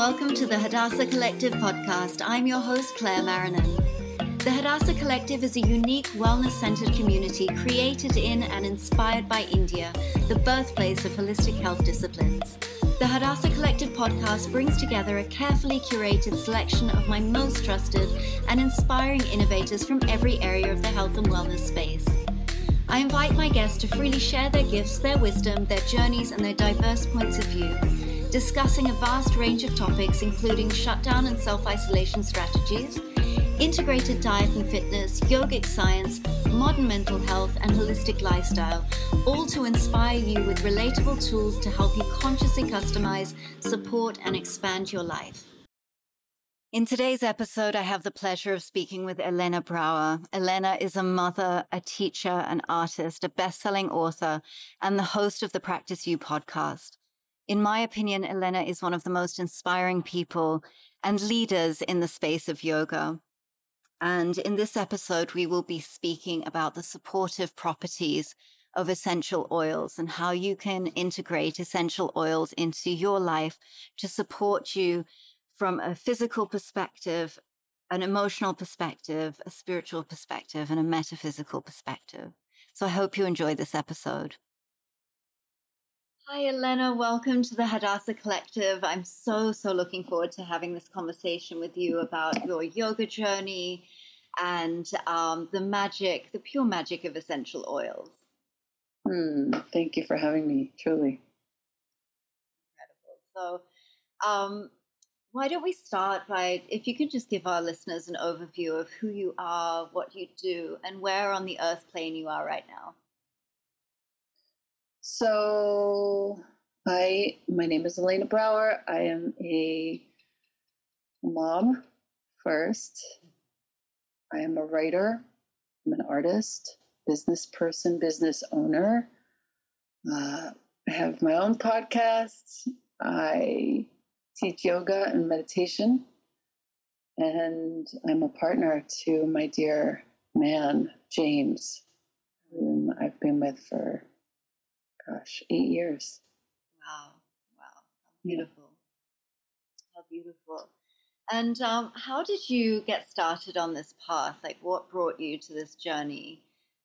welcome to the Hadassah Collective podcast. I'm your host, Claire Marrinan. The Hadassah Collective is a unique, wellness centered community created in and inspired by India, the birthplace of holistic health disciplines. The Hadassah Collective podcast brings together a carefully curated selection of my most trusted and inspiring innovators from every area of the health and wellness space. I invite my guests to freely share their gifts, their wisdom, their journeys, and their diverse points of view discussing a vast range of topics, including shutdown and self isolation strategies, integrated diet and fitness, yogic science, modern mental health, and holistic lifestyle, all to inspire you with relatable tools to help you consciously customize, support, and expand your life. In today's episode, I have the pleasure of speaking with Elena Brower. Elena is a mother, a teacher, an artist, a best selling author, and the host of the Practice You podcast. In my opinion, Elena is one of the most inspiring people and leaders in the space of yoga. And in this episode, we will be speaking about the supportive properties of essential oils and how you can integrate essential oils into your life to support you from a physical perspective, an emotional perspective, a spiritual perspective, and a metaphysical perspective. So I hope you enjoy this episode. Hi, Elena. Welcome to the Hadassah Collective. I'm so, so looking forward to having this conversation with you about your yoga journey and um, the magic, the pure magic of essential oils. Hmm. thank you for having me, truly. Incredible. So, um, why don't we start by if you could just give our listeners an overview of who you are, what you do, and where on the earth plane you are right now? So I my name is Elena Brower. I am a mom first. I am a writer. I'm an artist, business person, business owner. Uh, I have my own podcast. I teach yoga and meditation. And I'm a partner to my dear man, James, whom I've been with for gosh, eight years. Wow, wow, how beautiful. How beautiful. And um, how did you get started on this path? Like, what brought you to this journey?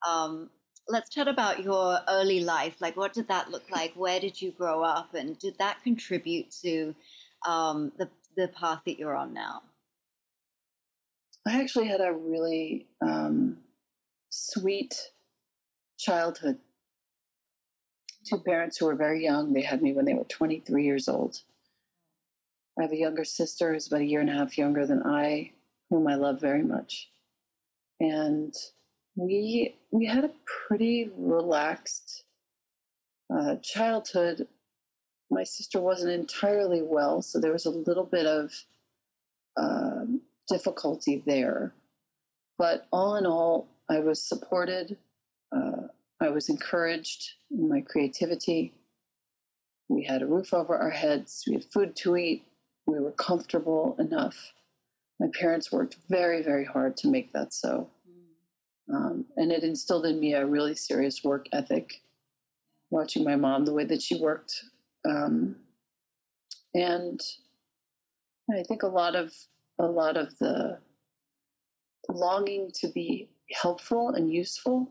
Um, let's chat about your early life. Like, what did that look like? Where did you grow up? And did that contribute to um, the, the path that you're on now? I actually had a really um, sweet childhood two parents who were very young. They had me when they were 23 years old. I have a younger sister who's about a year and a half younger than I, whom I love very much. And we we had a pretty relaxed uh, childhood. My sister wasn't entirely well, so there was a little bit of uh, difficulty there. But all in all, I was supported. I was encouraged in my creativity. We had a roof over our heads, we had food to eat, we were comfortable enough. My parents worked very, very hard to make that so. Um, and it instilled in me a really serious work ethic, watching my mom, the way that she worked. Um, and I think a lot of a lot of the longing to be helpful and useful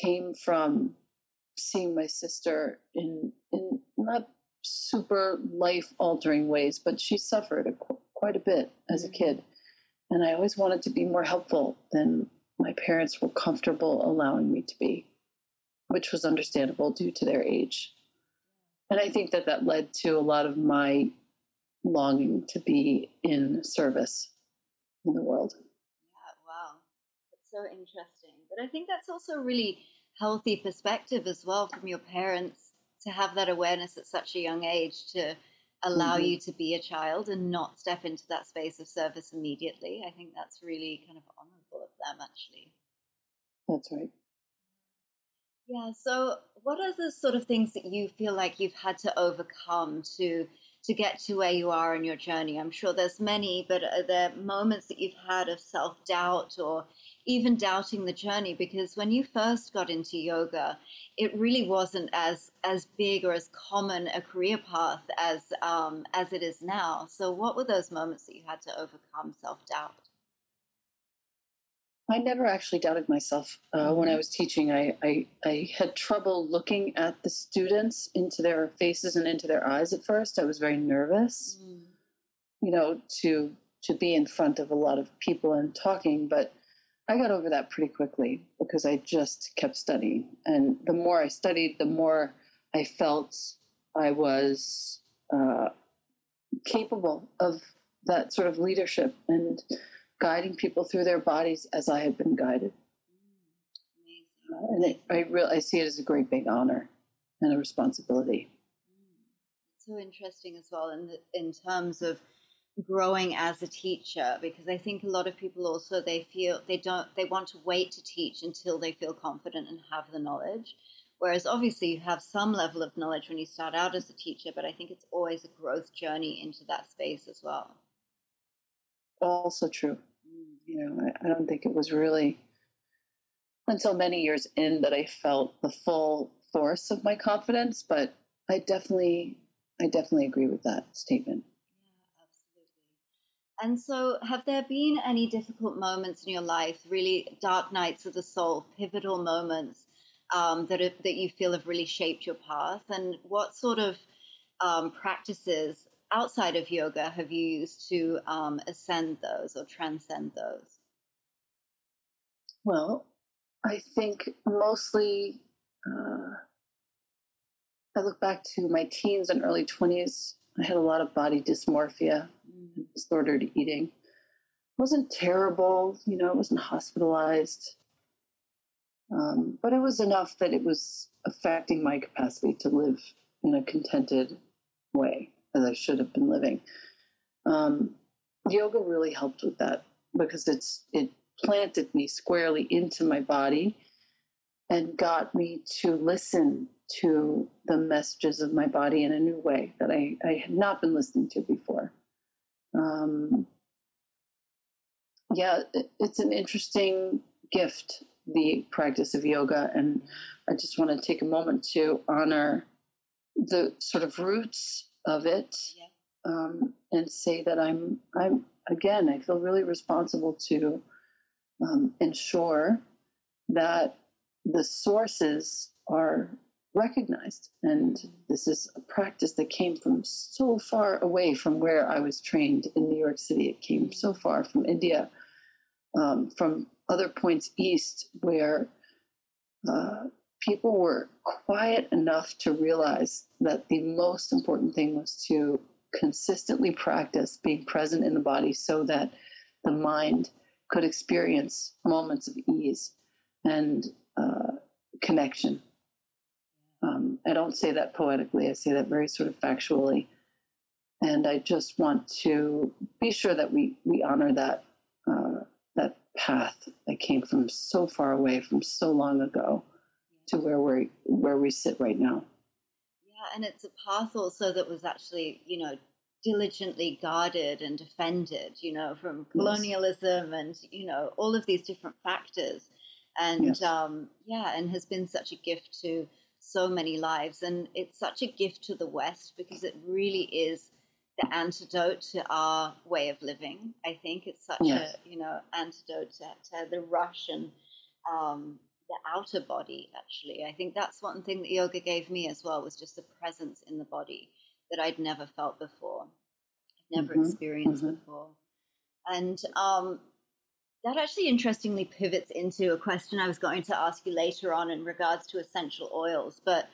came from seeing my sister in in not super life altering ways, but she suffered a, quite a bit as a mm-hmm. kid, and I always wanted to be more helpful than my parents were comfortable allowing me to be, which was understandable due to their age. And I think that that led to a lot of my longing to be in service in the world. Yeah, wow. That's so interesting. But I think that's also a really healthy perspective as well from your parents to have that awareness at such a young age to allow mm-hmm. you to be a child and not step into that space of service immediately. I think that's really kind of honorable of them, actually. That's right. Yeah. So, what are the sort of things that you feel like you've had to overcome to to get to where you are in your journey? I'm sure there's many, but are there moments that you've had of self doubt or even doubting the journey because when you first got into yoga, it really wasn't as as big or as common a career path as um, as it is now. So, what were those moments that you had to overcome self doubt? I never actually doubted myself uh, when I mm-hmm. was teaching. I, I, I had trouble looking at the students into their faces and into their eyes at first. I was very nervous, mm. you know, to to be in front of a lot of people and talking, but I got over that pretty quickly because I just kept studying. And the more I studied, the more I felt I was uh, capable of that sort of leadership and guiding people through their bodies as I had been guided. And it, I really I see it as a great big honor and a responsibility. So interesting as well in the, in terms of growing as a teacher because I think a lot of people also they feel they don't they want to wait to teach until they feel confident and have the knowledge. Whereas obviously you have some level of knowledge when you start out as a teacher, but I think it's always a growth journey into that space as well. Also true. Mm. You know, I, I don't think it was really until many years in that I felt the full force of my confidence, but I definitely I definitely agree with that statement. And so, have there been any difficult moments in your life, really dark nights of the soul, pivotal moments um, that are, that you feel have really shaped your path? And what sort of um, practices outside of yoga have you used to um, ascend those or transcend those? Well, I think mostly uh, I look back to my teens and early 20s. I had a lot of body dysmorphia disordered eating. It wasn't terrible, you know, it wasn't hospitalized. Um, but it was enough that it was affecting my capacity to live in a contented way as I should have been living. Um, yoga really helped with that because it's it planted me squarely into my body and got me to listen to the messages of my body in a new way that I, I had not been listening to before um, yeah, it's an interesting gift, the practice of yoga. And I just want to take a moment to honor the sort of roots of it yeah. um, and say that I'm, I'm, again, I feel really responsible to um, ensure that the sources are recognized. And this is a practice that came from so far away from where I was trained in New York City. It came so far from India, um, from other points east where uh, people were quiet enough to realize that the most important thing was to consistently practice being present in the body so that the mind could experience moments of ease and uh, connection um, I don't say that poetically, I say that very sort of factually. And I just want to be sure that we, we honor that, uh, that path that came from so far away, from so long ago, to where we where we sit right now. Yeah, and it's a path also that was actually, you know, diligently guarded and defended, you know, from colonialism yes. and, you know, all of these different factors. And yes. um, yeah, and has been such a gift to so many lives. And it's such a gift to the West because it really is the antidote to our way of living. I think it's such yes. a, you know, antidote to, to the rush and um, the outer body, actually. I think that's one thing that yoga gave me as well was just the presence in the body that I'd never felt before, never mm-hmm. experienced mm-hmm. before. And um, that actually interestingly pivots into a question I was going to ask you later on in regards to essential oils. But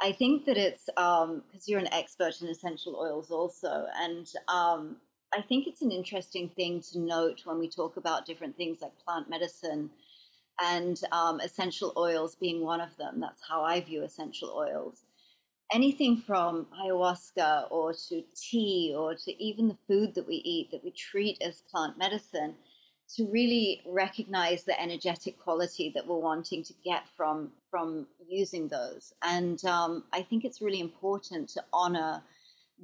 I think that it's because um, you're an expert in essential oils also. And um, I think it's an interesting thing to note when we talk about different things like plant medicine and um, essential oils being one of them. That's how I view essential oils. Anything from ayahuasca or to tea or to even the food that we eat that we treat as plant medicine to really recognize the energetic quality that we're wanting to get from from using those. And um, I think it's really important to honor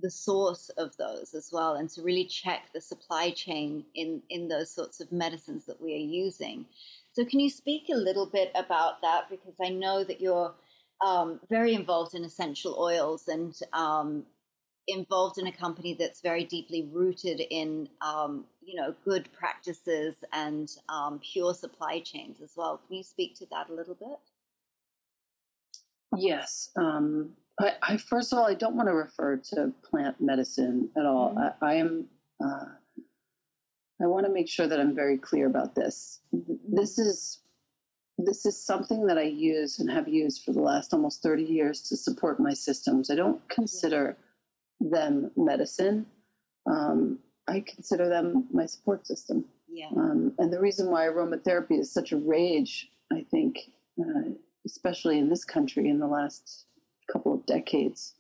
the source of those as well, and to really check the supply chain in in those sorts of medicines that we are using. So, can you speak a little bit about that? Because I know that you're um, very involved in essential oils and um, involved in a company that's very deeply rooted in, um, you know, good practices and um, pure supply chains as well. Can you speak to that a little bit? Yes. Um, I, I, first of all, I don't want to refer to plant medicine at all. Mm-hmm. I, I, am. Uh, I want to make sure that I'm very clear about this. This is this is something that I use and have used for the last almost 30 years to support my systems. I don't consider them medicine. Um, I consider them my support system. Yeah. Um, and the reason why aromatherapy is such a rage, I think, uh, especially in this country in the last couple of decades,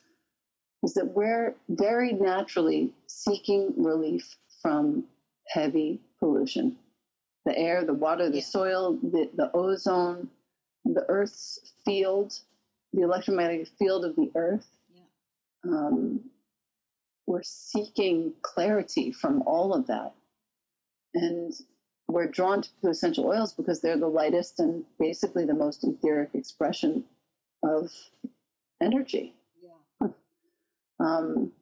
is that we're very naturally seeking relief from heavy pollution the air, the water, the yeah. soil, the, the ozone, the Earth's field, the electromagnetic field of the Earth. Yeah. Um, we're seeking clarity from all of that. And we're drawn to essential oils because they're the lightest and basically the most etheric expression of energy. Yeah. Um,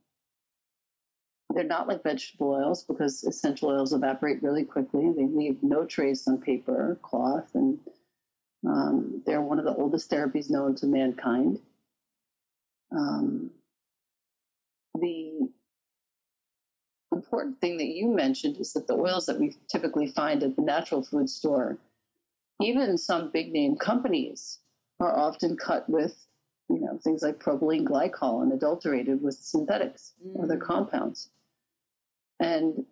they're not like vegetable oils because essential oils evaporate really quickly. They leave no trace on paper or cloth, and um, they're one of the oldest therapies known to mankind. Um, the important thing that you mentioned is that the oils that we typically find at the natural food store, even some big name companies, are often cut with you know things like propylene glycol and adulterated with synthetics mm. other compounds and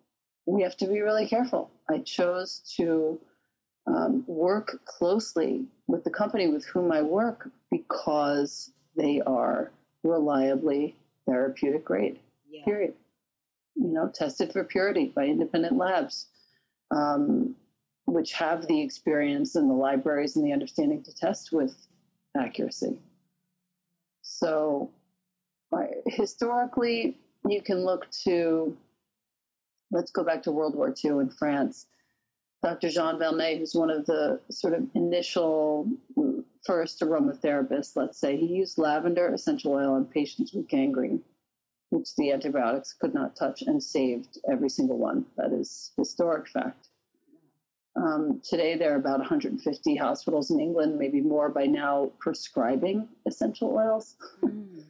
we have to be really careful. I chose to um, work closely with the company with whom I work because they are reliably therapeutic grade. Yeah. Period. You know, tested for purity by independent labs, um, which have the experience and the libraries and the understanding to test with accuracy. So, historically, you can look to let's go back to World War II in France. Dr. Jean Valnet, who's one of the sort of initial first aromatherapists, let's say, he used lavender essential oil on patients with gangrene, which the antibiotics could not touch, and saved every single one. That is historic fact. Um, today, there are about 150 hospitals in England, maybe more by now, prescribing essential oils. Mm.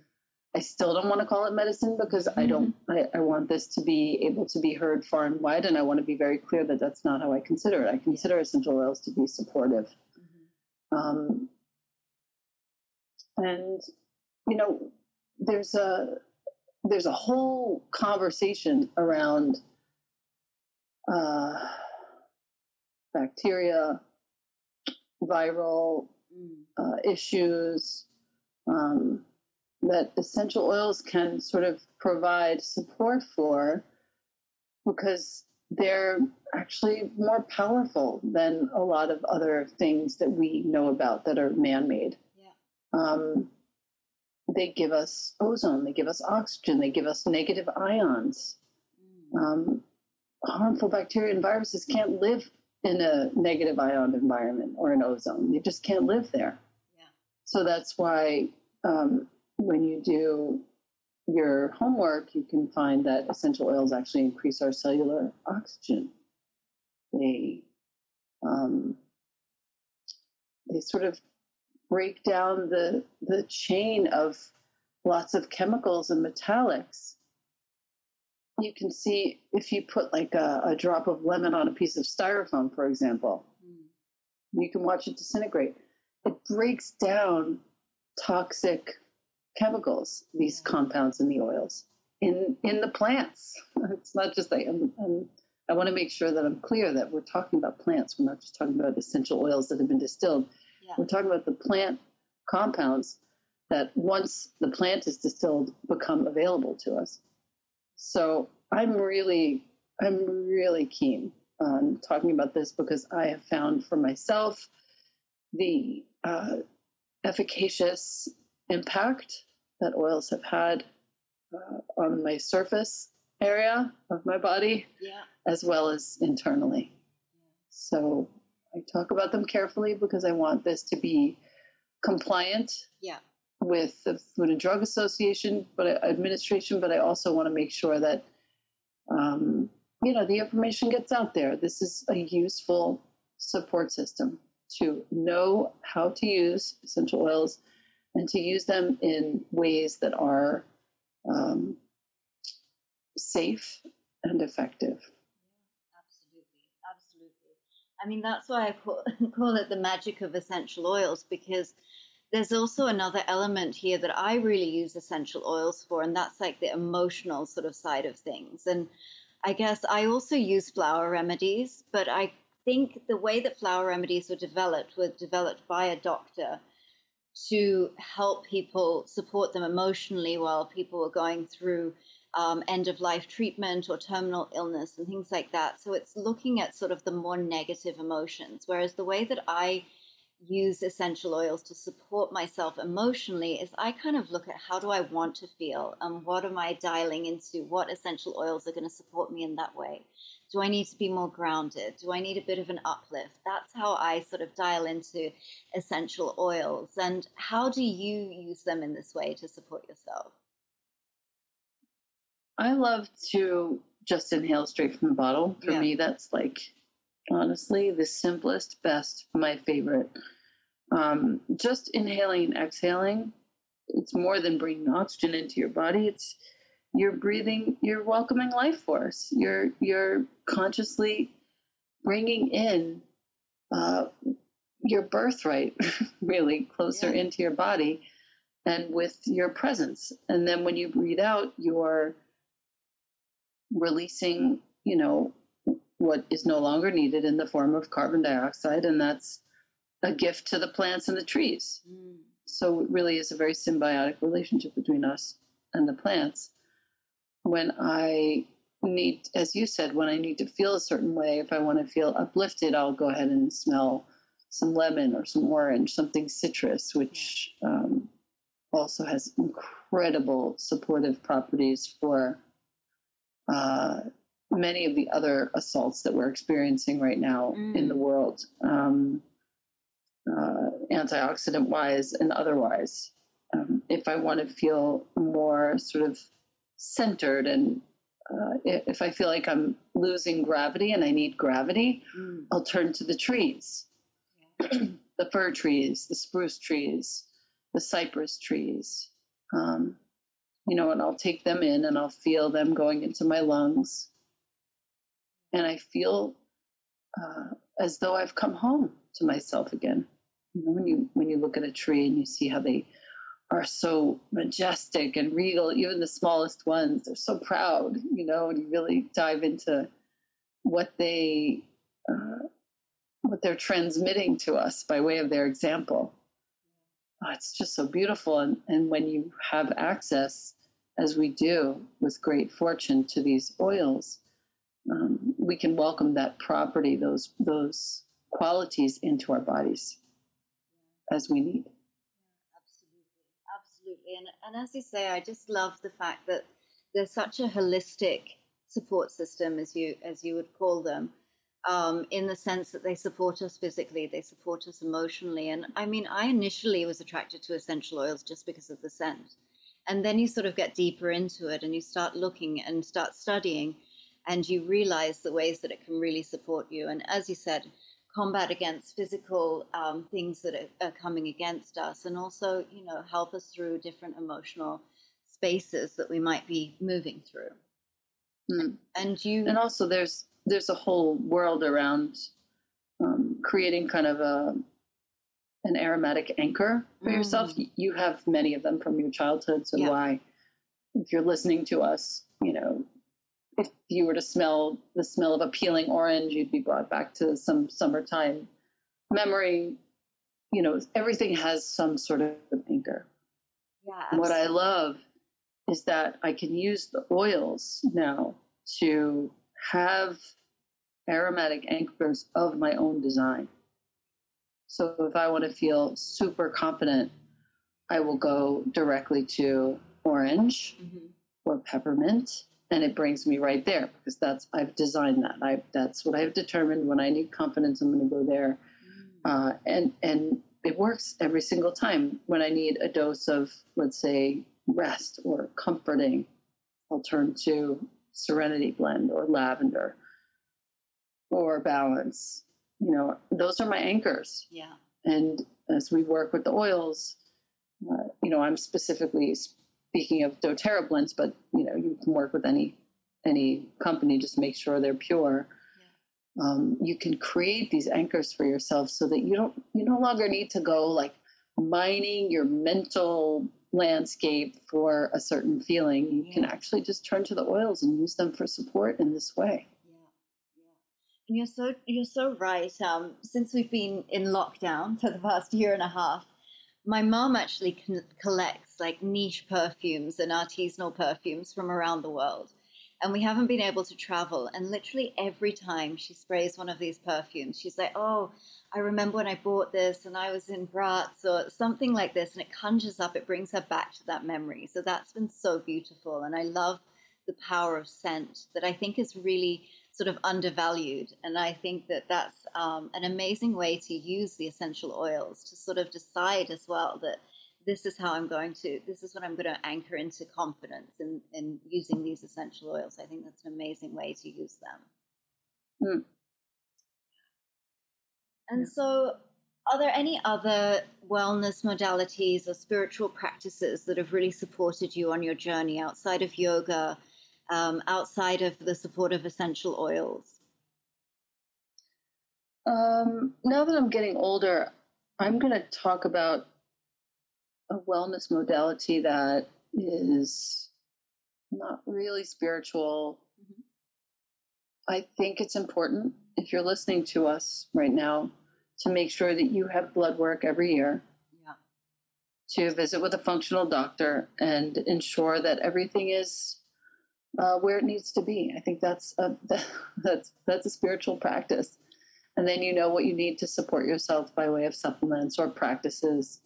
I still don't want to call it medicine because. I don't. I, I, want this to be able to be heard far and wide, and I want to be very clear that that's not how I consider it. I consider essential oils to be supportive, mm-hmm. um, and you know, there's a there's a whole conversation around uh, bacteria, viral mm. uh, issues. Um, that essential oils can sort of provide support for because they're actually more powerful than a lot of other things that we know about that are man made. Yeah. Um, they give us ozone, they give us oxygen, they give us negative ions. Mm. Um, harmful bacteria and viruses can't live in a negative ion environment or an ozone. They just can't live there. Yeah. So that's why um, when you do your homework, you can find that essential oils actually increase our cellular oxygen. They um, they sort of break down the the chain of lots of chemicals and metallics. You can see if you put like a, a drop of lemon on a piece of styrofoam, for example, mm. you can watch it disintegrate. It breaks down toxic chemicals, these compounds in the oils in in the plants. It's not just like I'm, I'm, i want to make sure that I'm clear that we're talking about plants. We're not just talking about essential oils that have been distilled. Yeah. We're talking about the plant compounds that once the plant is distilled become available to us. So I'm really I'm really keen on talking about this because I have found for myself the uh, efficacious impact that oils have had uh, on my surface area of my body, yeah. as well as internally. So I talk about them carefully because I want this to be compliant Yeah. with the Food and Drug Association, but uh, administration. But I also want to make sure that um, you know the information gets out there. This is a useful support system to know how to use essential oils and to use them in ways that are um, safe and effective. Absolutely, absolutely. I mean, that's why I call, call it the magic of essential oils because there's also another element here that I really use essential oils for, and that's like the emotional sort of side of things. And I guess I also use flower remedies, but I think the way that flower remedies were developed were developed by a doctor to help people support them emotionally while people were going through um, end of life treatment or terminal illness and things like that. So it's looking at sort of the more negative emotions. Whereas the way that I use essential oils to support myself emotionally is I kind of look at how do I want to feel and what am I dialing into? What essential oils are going to support me in that way? Do I need to be more grounded? Do I need a bit of an uplift? That's how I sort of dial into essential oils. And how do you use them in this way to support yourself? I love to just inhale straight from the bottle. For Yeah. me, that's like honestly the simplest, best, my favorite. Um, just inhaling and exhaling, it's more than bringing oxygen into your body. It's you're breathing, you're welcoming life force. You're you're consciously bringing in uh, your birthright, really closer Yeah. into your body, and with your presence. And then when you breathe out, you're releasing, you know, what is no longer needed in the form of carbon dioxide, and that's a gift to the plants and the trees. Mm. So it really is a very symbiotic relationship between us and the plants. When I need, as you said, when I need to feel a certain way, if I want to feel uplifted, I'll go ahead and smell some lemon or some orange, something citrus, which um, also has incredible supportive properties for uh, many of the other assaults that we're experiencing right now in the Mm. world, um, uh, antioxidant wise and otherwise. Um, if I want to feel more sort of centered and uh, if I feel like I'm losing gravity and I need gravity, Mm. I'll turn to the trees the fir trees, the spruce trees, the cypress trees. Um, you know, and I'll take them in and I'll feel them going into my lungs. And I feel uh, as though I've come home to myself again. You know, when you when you look at a tree and you see how they are so majestic and regal, even the smallest ones, they're so proud. You know, and you really dive into what they uh, what they're transmitting to us by way of their example. Oh, it's just so beautiful. And, and when you have access, as we do with great fortune, to these oils, um, we can welcome that property, those, those qualities into our bodies as we need. Absolutely. And and as you say, I just love the fact that there's such a holistic support system, as you as you would call them, um, in the sense that they support us physically, they support us emotionally. And I mean, I initially was attracted to essential oils just because of the scent, and then you sort of get deeper into it, and you start looking and start studying, and you realize the ways that it can really support you. And as you said, combat against physical um, things that are, are coming against us, and also, you know, help us through different emotional spaces that we might be moving through. Mm. And you, And also, there's there's a whole world around um, creating kind of a an aromatic anchor for yourself. Mm. You have many of them from your childhood, so Yeah. why, if you're listening to us, you know, if you were to smell the smell of a peeling orange, you'd be brought back to some summertime memory. You know, everything has some sort of anchor. yeah, What I love is that I can use the oils now to have aromatic anchors of my own design. So if I want to feel super confident, I will go directly to orange Mhm. or peppermint and it brings me right there because that's I've designed that. I that's what I've determined when I need confidence I'm going to go there uh, and and it works every single time when I need a dose of, let's say, rest or comforting. I'll turn to Serenity Blend or Lavender or Balance. You know, those are my anchors. Yeah. And as we work with the oils, uh, you know, I'm specifically speaking of doTERRA blends, but you know, you can work with any any company. Just make sure they're pure. Yeah. Um, you can create these anchors for yourself so that you don't you no longer need to go like mining your mental landscape for a certain feeling. You yeah. can actually just turn to the oils and use them for support in this way. Yeah, yeah. And you're so you're so right. Um, since we've been in lockdown for the past year and a half, my mom actually con- collects like niche perfumes and artisanal perfumes from around the world. And we haven't been able to travel. And literally every time she sprays one of these perfumes, she's like, Oh, I remember when I bought this and I was in Graz or something like this. And it conjures up, it brings her back to that memory. So that's been so beautiful. And I love the power of scent that I think is really sort of undervalued. And I think that that's um, an amazing way to use the essential oils to sort of decide as well that this is how I'm going to, this is what I'm going to anchor into confidence in, in using these essential oils. I think that's an amazing way to use them. Mm. And yeah. so, are there any other wellness modalities or spiritual practices that have really supported you on your journey outside of yoga um, outside of the support of essential oils? Um, now that I'm getting older, I'm going to talk about a wellness modality that is not really spiritual. Mm-hmm. I think it's important if you're listening to us right now to make sure that you have blood work every year. Yeah. To visit with a functional doctor and ensure that everything is uh, where it needs to be. I think that's a, that's that's a spiritual practice, and then you know what you need to support yourself by way of supplements or practices.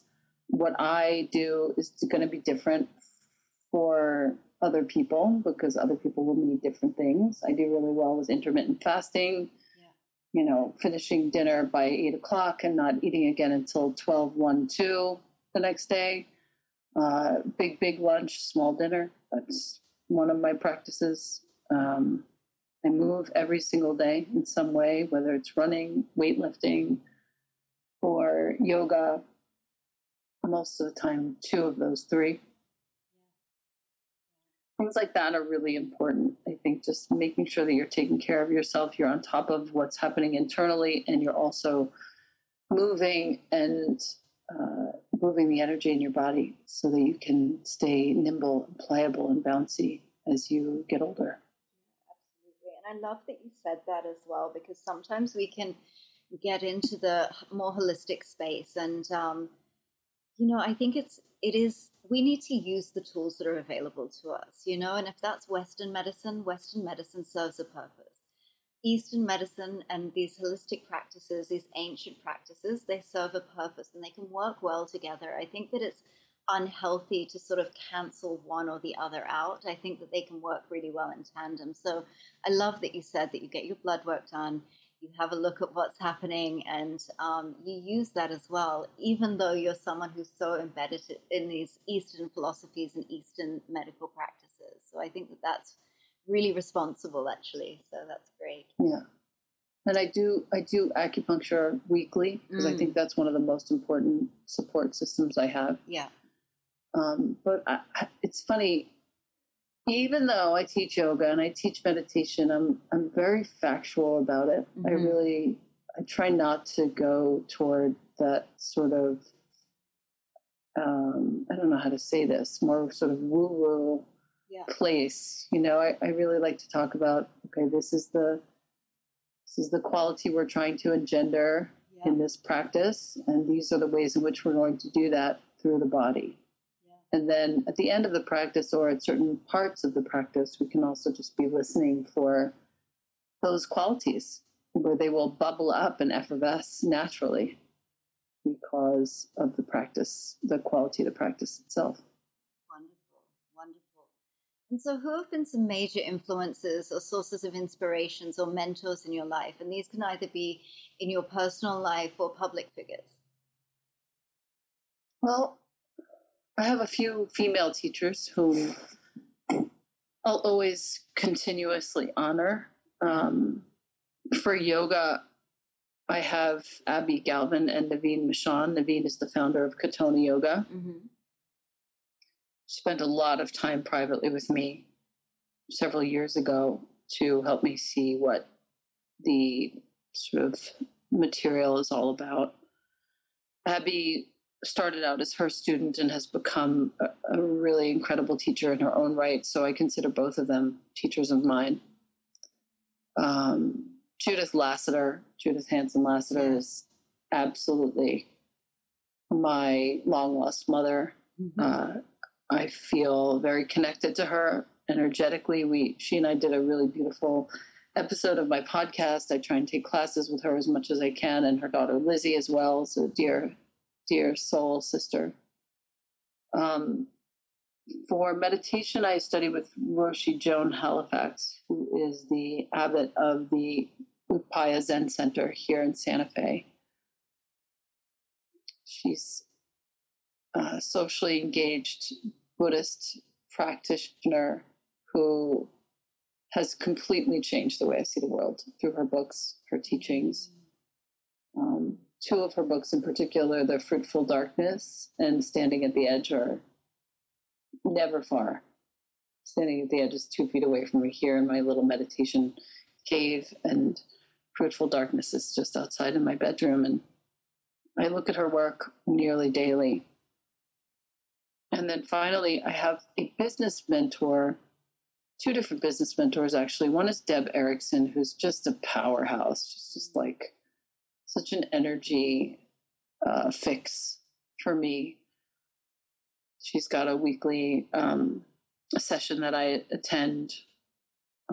What I do is going to be different for other people because other people will need different things. I do really well with intermittent fasting. Yeah. You know, finishing dinner by eight o'clock and not eating again until 12, 1, 2 the next day. Uh, big, big lunch, small dinner. That's one of my practices. Um, I move every single day in some way, whether it's running, weightlifting, or yoga. Most of the time, two of those three. Things like that are really important. I think just making sure that you're taking care of yourself, you're on top of what's happening internally, and you're also moving and uh, moving the energy in your body so that you can stay nimble and pliable and bouncy as you get older. Absolutely. And I love that you said that as well because sometimes we can get into the more holistic space and um, you know i think it's it is we need to use the tools that are available to us you know and if that's western medicine western medicine serves a purpose Eastern medicine and these holistic practices, these ancient practices, they serve a purpose and they can work well together. I think that it's unhealthy to sort of cancel one or the other out. I think that they can work really well in tandem. So I love that you said that you get your blood work done, you have a look at what's happening, and um, you use that as well, even though you're someone who's so embedded in these Eastern philosophies and Eastern medical practices. So I think that that's really responsible actually so that's great. Yeah. And i do i do acupuncture weekly because mm. i think that's one of the most important support systems i have. Yeah. Um, but I, it's funny even though i teach yoga and i teach meditation i'm i'm very factual about it. Mm-hmm. i really i try not to go toward that sort of um, i don't know how to say this more sort of woo woo yeah. place. You know, I, I really like to talk about okay, this is the this is the quality we're trying to engender yeah. in this practice, and these are the ways in which we're going to do that through the body. Yeah. And then at the end of the practice, or at certain parts of the practice, we can also just be listening for those qualities where they will bubble up and effervesce naturally because of the practice, the quality of the practice itself. And so, who have been some major influences or sources of inspirations or mentors in your life? And these can either be in your personal life or public figures. Well, I have a few female teachers whom I'll always continuously honor. Um, for yoga, I have Abbie Galvin and Nevine Michaan. Nevine is the founder of Katonah Yoga. Mm-hmm. Spent a lot of time privately with me several years ago to help me see what the sort of material is all about. Abbie started out as her student and has become a, a, really incredible teacher in her own right. So I consider both of them teachers of mine. Um, Judith Lasater, Judith Hanson Lasater is absolutely my long lost mother. Mm-hmm. Uh, I feel very connected to her energetically. We, she and I did a really beautiful episode of my podcast. I try and take classes with her as much as I can, and her daughter Lizzie as well. So dear dear soul sister. Um, for meditation, I study with Roshi Joan Halifax, who is the abbot of the Upaya Zen Center here in Santa Fe. She's a socially engaged Buddhist practitioner who has completely changed the way I see the world through her books, her teachings. Um, two of her books in particular, The Fruitful Darkness and Standing at the Edge, are never far. Standing at the Edge is two feet away from me here in my little meditation cave, and Fruitful Darkness is just outside in my bedroom. And I look at her work nearly daily. And then finally, I have a business mentor, two different business mentors actually. One is Deb Erickson, who's just a powerhouse, She's just like such an energy uh, fix for me. She's got a weekly um, session that I attend,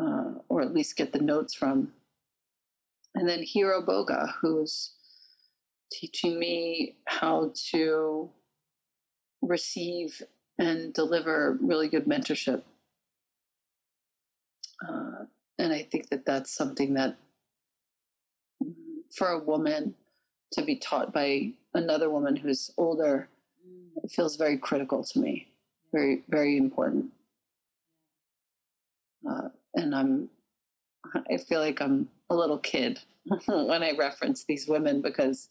uh, or at least get the notes from. And then Hiro Boga, who's teaching me how to receive and deliver really good mentorship. Uh, and I think that that's something that for a woman to be taught by another woman who's older feels very critical to me, very very important. Uh, and I'm, I feel like I'm a little kid when I reference these women because,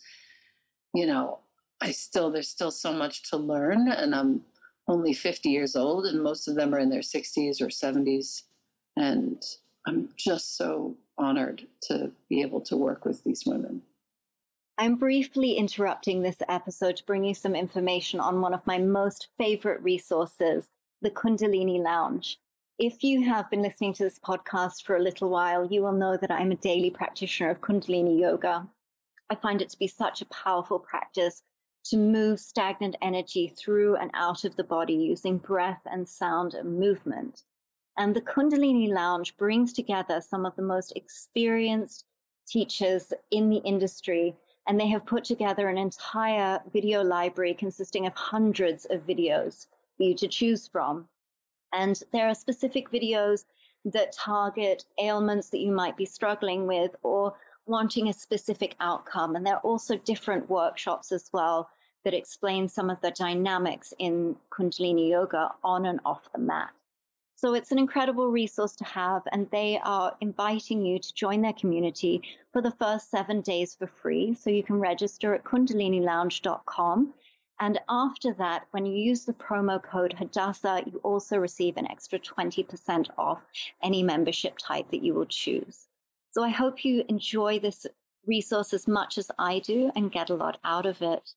you know, I still there's still so much to learn, and I'm only 50 years old, and most of them are in their 60s or 70s, and I'm just so honored to be able to work with these women. I'm briefly interrupting this episode to bring you some information on one of my most favorite resources, the Kundalini Lounge. If you have been listening to this podcast for a little while, you will know that I'm a daily practitioner of Kundalini Yoga. I find it to be such a powerful practice to move stagnant energy through and out of the body using breath and sound and movement. And the Kundalini Lounge brings together some of the most experienced teachers in the industry. And they have put together an entire video library consisting of hundreds of videos for you to choose from. And there are specific videos that target ailments that you might be struggling with or wanting a specific outcome. And there are also different workshops as well that explain some of the dynamics in Kundalini Yoga on and off the mat. So it's an incredible resource to have, and they are inviting you to join their community for the first seven days for free. So you can register at kundalinilounge.com. And after that, when you use the promo code Hadassah, you also receive an extra 20% off any membership type that you will choose. So I hope you enjoy this resource as much as I do and get a lot out of it.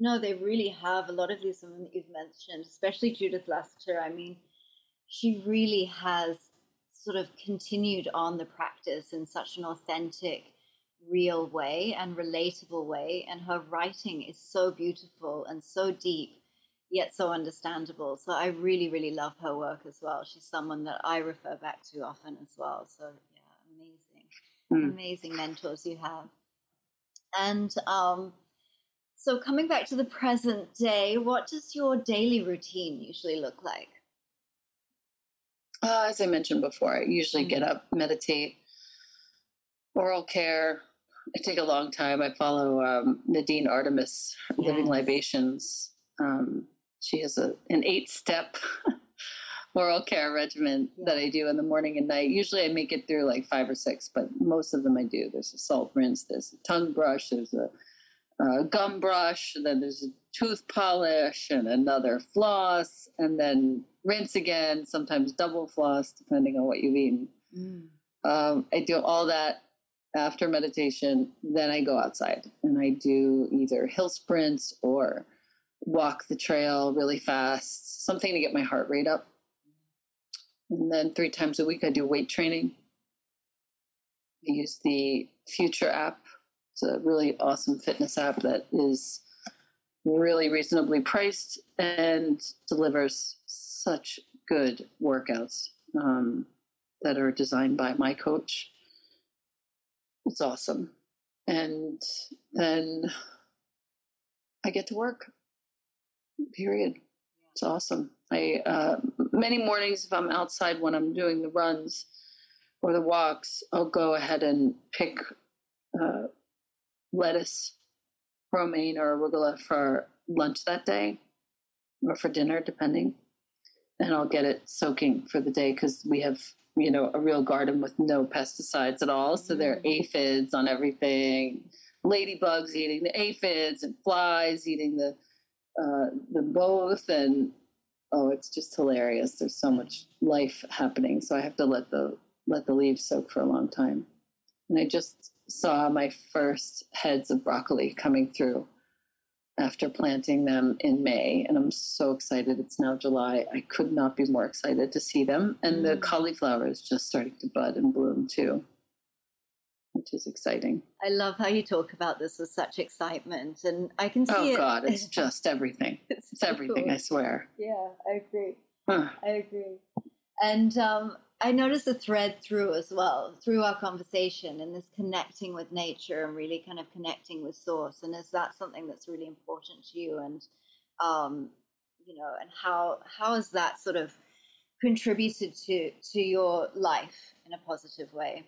No, they really have a lot of these women that you've mentioned, especially Judith Lasater. I mean, she really has sort of continued on the practice in such an authentic, real way and relatable way. And her writing is so beautiful and so deep, yet so understandable. So I really, really love her work as well. She's someone that I refer back to often as well. So, yeah, amazing, mm. amazing mentors you have. And um, so, coming back to the present day, what does your daily routine usually look like? Uh, as I mentioned before, I usually get up, meditate, oral care. I take a long time. I follow um, Nadine Artemis, Living Libations. Um, she has a, an eight step oral care regimen that I do in the morning and night. Usually I make it through like five or six, but most of them I do. There's a salt rinse, there's a tongue brush, there's a, uh gum brush, and then there's a tooth polish and another floss, and then rinse again, sometimes double floss, depending on what you've eaten. Mm. Um, I do all that after meditation. Then I go outside and I do either hill sprints or walk the trail really fast, something to get my heart rate up. And then three times a week, I do weight training. I use the Future app. It's a really awesome fitness app that is really reasonably priced and delivers such good workouts um, that are designed by my coach. It's awesome. And then I get to work. Period. It's awesome. I uh, many mornings if I'm outside when I'm doing the runs or the walks, I'll go ahead and pick uh, lettuce, romaine, or arugula for lunch that day, or for dinner, depending. And I'll get it soaking for the day because we have you know a real garden with no pesticides at all. So there are aphids on everything, ladybugs eating the aphids, and flies eating the uh, the both, and oh, it's just hilarious. There's so much life happening, so I have to let the let the leaves soak for a long time. And I just saw my first heads of broccoli coming through after planting them in May, and I'm so excited. It's now July. I could not be more excited to see them, and the Mm. cauliflower is just starting to bud and bloom too, which is exciting. I love how you talk about this with such excitement, and I can see Oh it. God, it's just everything. it's It's so everything. cool. I swear. Yeah, I agree. Huh. I agree. And um, I noticed a thread through as well, through our conversation, and this connecting with nature and really kind of connecting with source. And is that something that's really important to you? And um, you know, and how how has that sort of contributed to to your life in a positive way?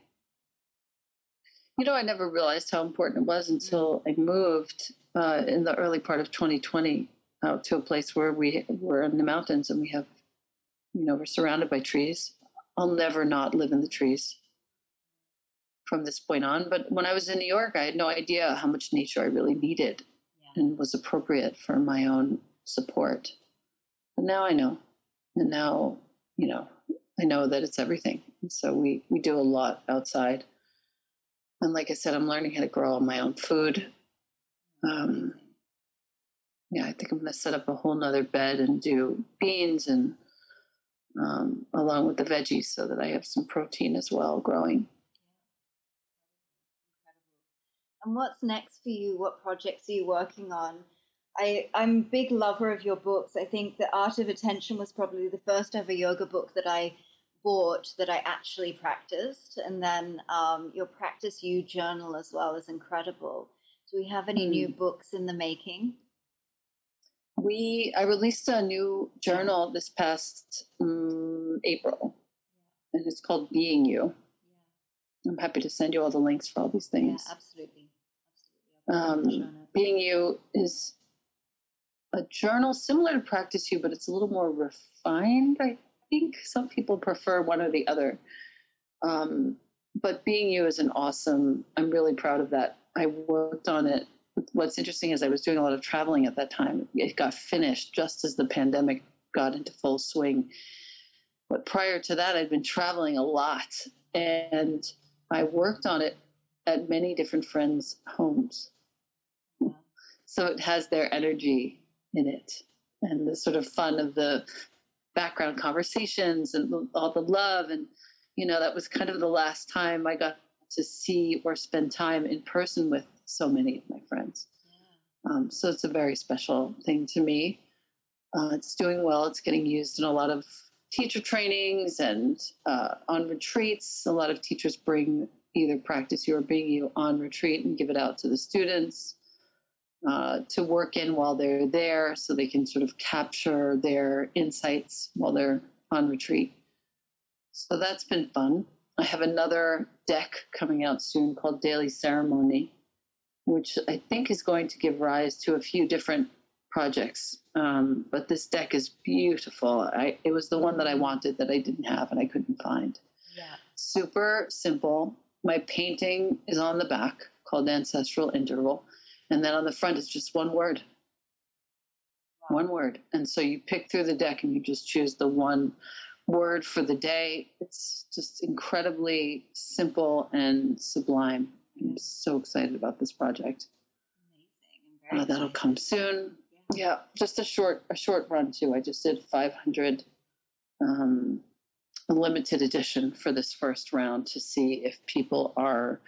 You know, I never realized how important it was until I moved uh, in the early part of 2020 out to a place where we were in the mountains and we have, you know, we're surrounded by trees. I'll never not live in the trees from this point on. But when I was in New York, I had no idea how much nature I really needed Yeah. and was appropriate for my own support. But now I know. And now, you know, I know that it's everything. And so we, we do a lot outside. And like I said, I'm learning how to grow all my own food. Um, yeah, I think I'm going to set up a whole nother bed and do beans and um, along with the veggies so that I have some protein as well growing. And what's next for you? What projects are you working on? I, I'm a big lover of your books. I think The Art of Attention was probably the first ever yoga book that I bought that I actually practiced. And then um, your Practice You journal as well is incredible. Do we have any new books in the making? We I released a new journal this past um, April, and it's called Being You. I'm happy to send you all the links for all these Yeah, things. absolutely. Absolutely. I'll put it in the show Um. Being You is a journal similar to Practice You, but it's a little more refined. I think some people prefer one or the other. Um, but Being You is an awesome. I'm really proud of that. I worked on it. What's interesting is I was doing a lot of traveling at that time. It got finished just as the pandemic got into full swing. But prior to that, I'd been traveling a lot, and I worked on it at many different friends' homes. So it has their energy in it and the sort of fun of the background conversations and all the love. And, you know, that was kind of the last time I got to see or spend time in person with so many of my friends. Um, so it's a very special thing to me. Uh, it's doing well. It's getting used in a lot of teacher trainings and uh, on retreats. A lot of teachers bring either practice you or Being You on retreat and give it out to the students uh, to work in while they're there so they can sort of capture their insights while they're on retreat. So that's been fun. I have another deck coming out soon called Daily Ceremony, which I think is going to give rise to a few different projects. Um, but this deck is beautiful. I, it was the one that I wanted that I didn't have and I couldn't find. Yeah. Super simple. My painting is on the back called Ancestral Interval. And then on the front is just one word. Wow. One word. And so you pick through the deck and you just choose the one word for the day. It's just incredibly simple and sublime. I'm so excited about this project. Amazing. Uh, that'll come soon. Yeah, just a short a short run too. I just did 500 um, limited edition for this first round to see if people are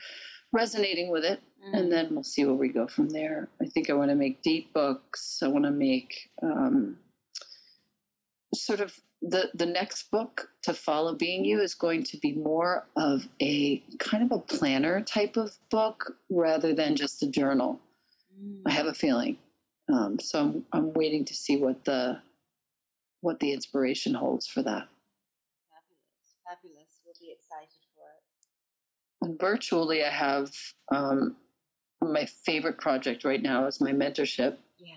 resonating with it, Mm. and then we'll see where we go from there. I think I want to make date books. I want to make um, sort of the the next book to follow being you is going to be more of a kind of a planner type of book rather than just a journal. Mm. I have a feeling. Um, so I'm, I'm waiting to see what the what the inspiration holds for that. Fabulous. Fabulous. We'll be excited for it. And virtually, I have um, my favorite project right now is my mentorship. Yeah.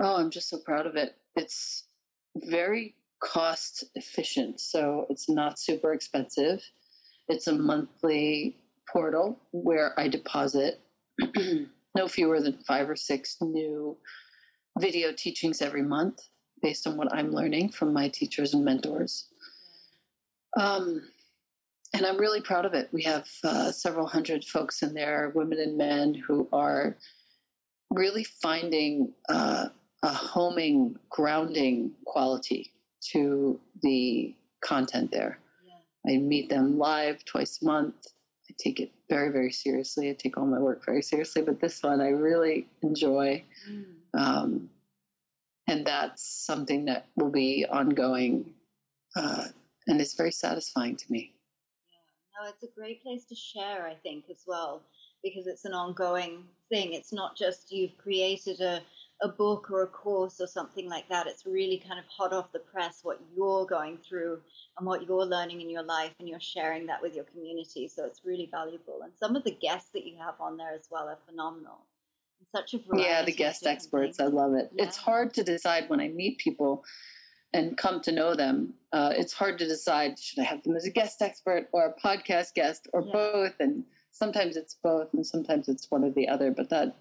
Oh, I'm just so proud of it. It's very cost efficient, so it's not super expensive. It's a monthly portal where I deposit no fewer than five or six new video teachings every month based on what I'm learning from my teachers and mentors. Um, and I'm really proud of it. We have uh, several hundred folks in there, women and men, who are really finding uh, a homing, grounding quality to the content there. Yeah. I meet them live twice a month. I take it very, very seriously. I take all my work very seriously, but this one I really enjoy. Mm. Um, and that's something that will be ongoing. Uh, and it's very satisfying to me. Yeah, no, it's a great place to share, I think, as well, because it's an ongoing thing. It's not just you've created a, a book or a course or something like that. It's really kind of hot off the press what you're going through and what you're learning in your life, and you're sharing that with your community. So it's really valuable. And some of the guests that you have on there as well are phenomenal. Such a variety. Yeah, the guest experts. I love it. It's hard to decide when I meet people and come to know them. Uh, it's hard to decide should I have them as a guest expert or a podcast guest or Yeah. both. And sometimes it's both, and sometimes it's one or the other. But that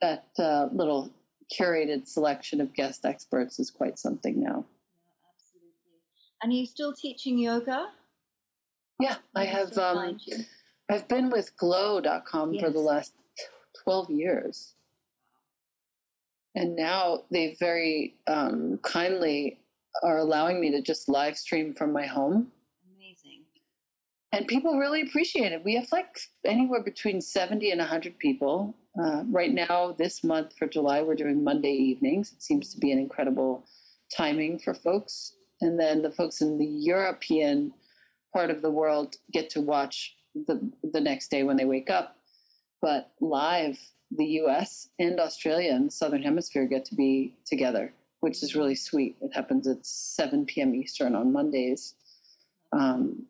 that uh, little curated selection of guest experts is quite something now. Yeah, absolutely. And are you still teaching yoga? Yeah, I have. Um. I've been with Glo.com for the last twelve years. and now they very um, kindly are allowing me to just live stream from my home. Amazing. and people really appreciate it. We have like anywhere between 70 and 100 people. Uh, right now this month for july we're doing monday evenings. It seems to be an incredible timing for folks. And then the folks in the european part of the world get to watch the, the next day when they wake up. But live the us and australia and the southern hemisphere get to be together which is really sweet it happens at 7 p.m eastern on mondays um,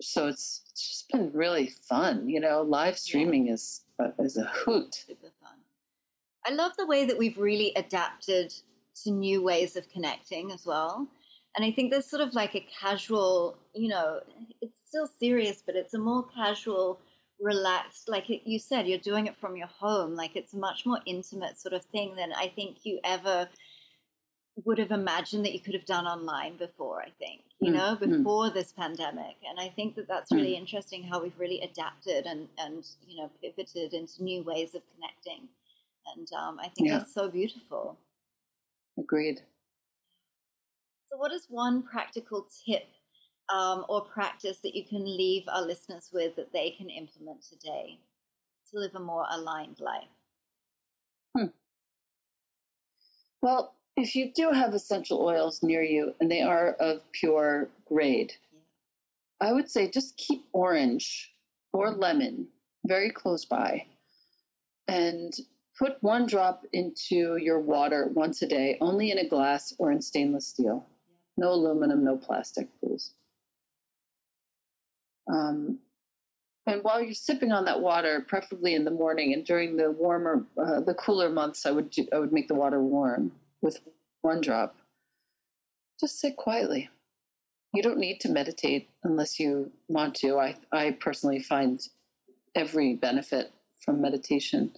so it's, it's just been really fun you know live streaming is a, is a hoot Super fun. I love the way that we've really adapted to new ways of connecting as well. And I think there's sort of like a casual, you know, it's still serious, but it's a more casual, relaxed, like you said, you're doing it from your home. Like it's a much more intimate sort of thing than I think you ever would have imagined that you could have done online before, I think, you Mm, know, mm. before this pandemic. And I think that that's Mm. really interesting how we've really adapted and, and, you know, pivoted into new ways of connecting. And um, I think Yeah. that's so beautiful. agreed So, what is one practical tip um, or practice that you can leave our listeners with that they can implement today to live a more aligned life? well if you do have essential oils near you and they are of pure grade i would say just keep orange or lemon very close by and put one drop into your water once a day only in a glass or in stainless steel No aluminum, no plastic, please. Um, and while you're sipping on that water, preferably in the morning and during the warmer, uh, the cooler months, I would do, I would make the water warm with one drop. Just sit quietly. You don't need to meditate unless you want to. I I personally find every benefit from meditation,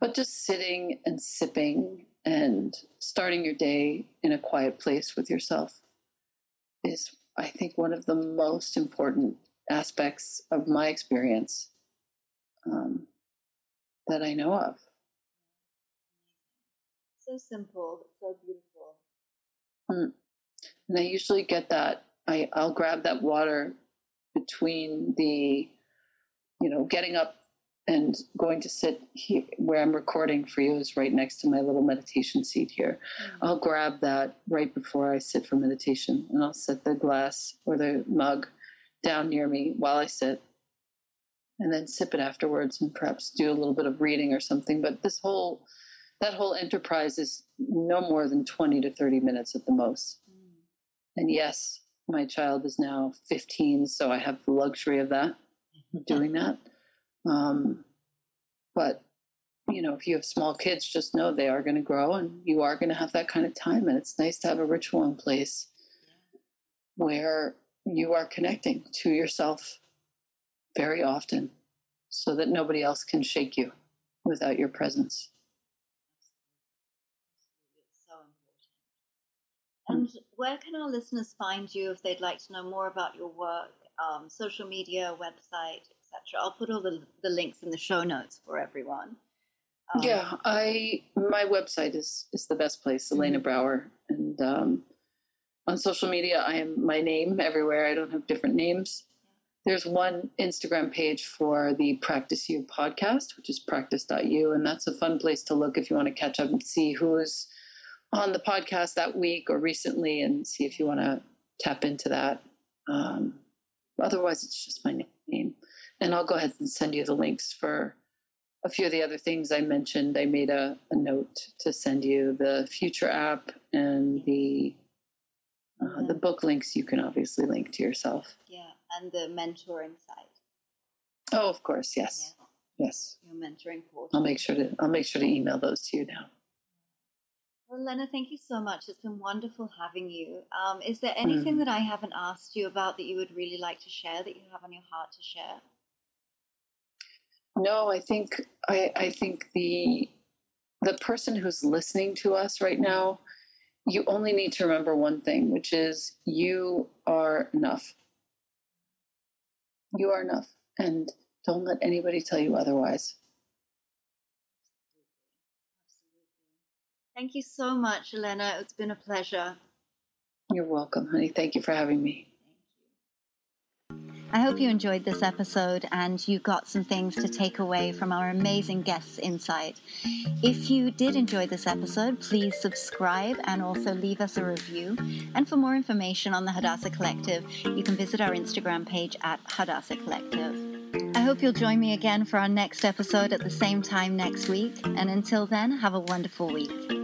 but just sitting and sipping and starting your day in a quiet place with yourself is, I think, one of the most important aspects of my experience um, that I know of. So simple, so beautiful. Mm. And I usually get that. I, I'll grab that water between the, you know, getting up and going to sit here where I'm recording for you is right next to my little meditation seat here. Mm-hmm. I'll grab that right before I sit for meditation and I'll set the glass or the mug down near me while I sit and then sip it afterwards and perhaps do a little bit of reading or something. But this whole that whole enterprise is no more than 20 to 30 minutes at the most. Mm. And yes, my child is now 15, so I have the luxury of that, doing that. Um, but you know, if you have small kids, just know they are going to grow, and you are going to have that kind of time. And it's nice to have a ritual in place where you are connecting to yourself very often, so that nobody else can shake you without your presence. so important. And where can our listeners find you if they'd like to know more about your work, um, social media, website, etc. I'll put all the, the links in the show notes for everyone. Um, yeah, I my website is is the best place, mm-hmm. Elena Brower, and um, on social media, I am my name everywhere. I don't have different names. There's one Instagram page for the Practice You podcast, which is practice.you, and that's a fun place to look if you want to catch up and see who's on the podcast that week or recently, and see if you want to tap into that. Um, otherwise, it's just my name. And I'll go ahead and send you the links for a few of the other things I mentioned. I made a, a note to send you the Future app and the uh, mm-hmm. the book links. You can obviously link to yourself. Yeah, and the mentoring site. Oh, of course, yes, yeah. yes. Your mentoring portal. I'll make sure to I'll make sure to email those to you now. Well, Lena, thank you so much. It's been wonderful having you. Um, is there anything mm. that I haven't asked you about that you would really like to share that you have on your heart to share? No, I think I, I think the the person who's listening to us right now, you only need to remember one thing, which is you are enough. You are enough, and don't let anybody tell you otherwise. Thank you so much, Elena. It's been a pleasure. You're welcome, honey. Thank you for having me. I hope you enjoyed this episode and you got some things to take away from our amazing guests' insight. If you did enjoy this episode, please subscribe and also leave us a review. And for more information on the Hadassah Collective, you can visit our Instagram page at Hadassah Collective. I hope you'll join me again for our next episode at the same time next week. And until then, have a wonderful week.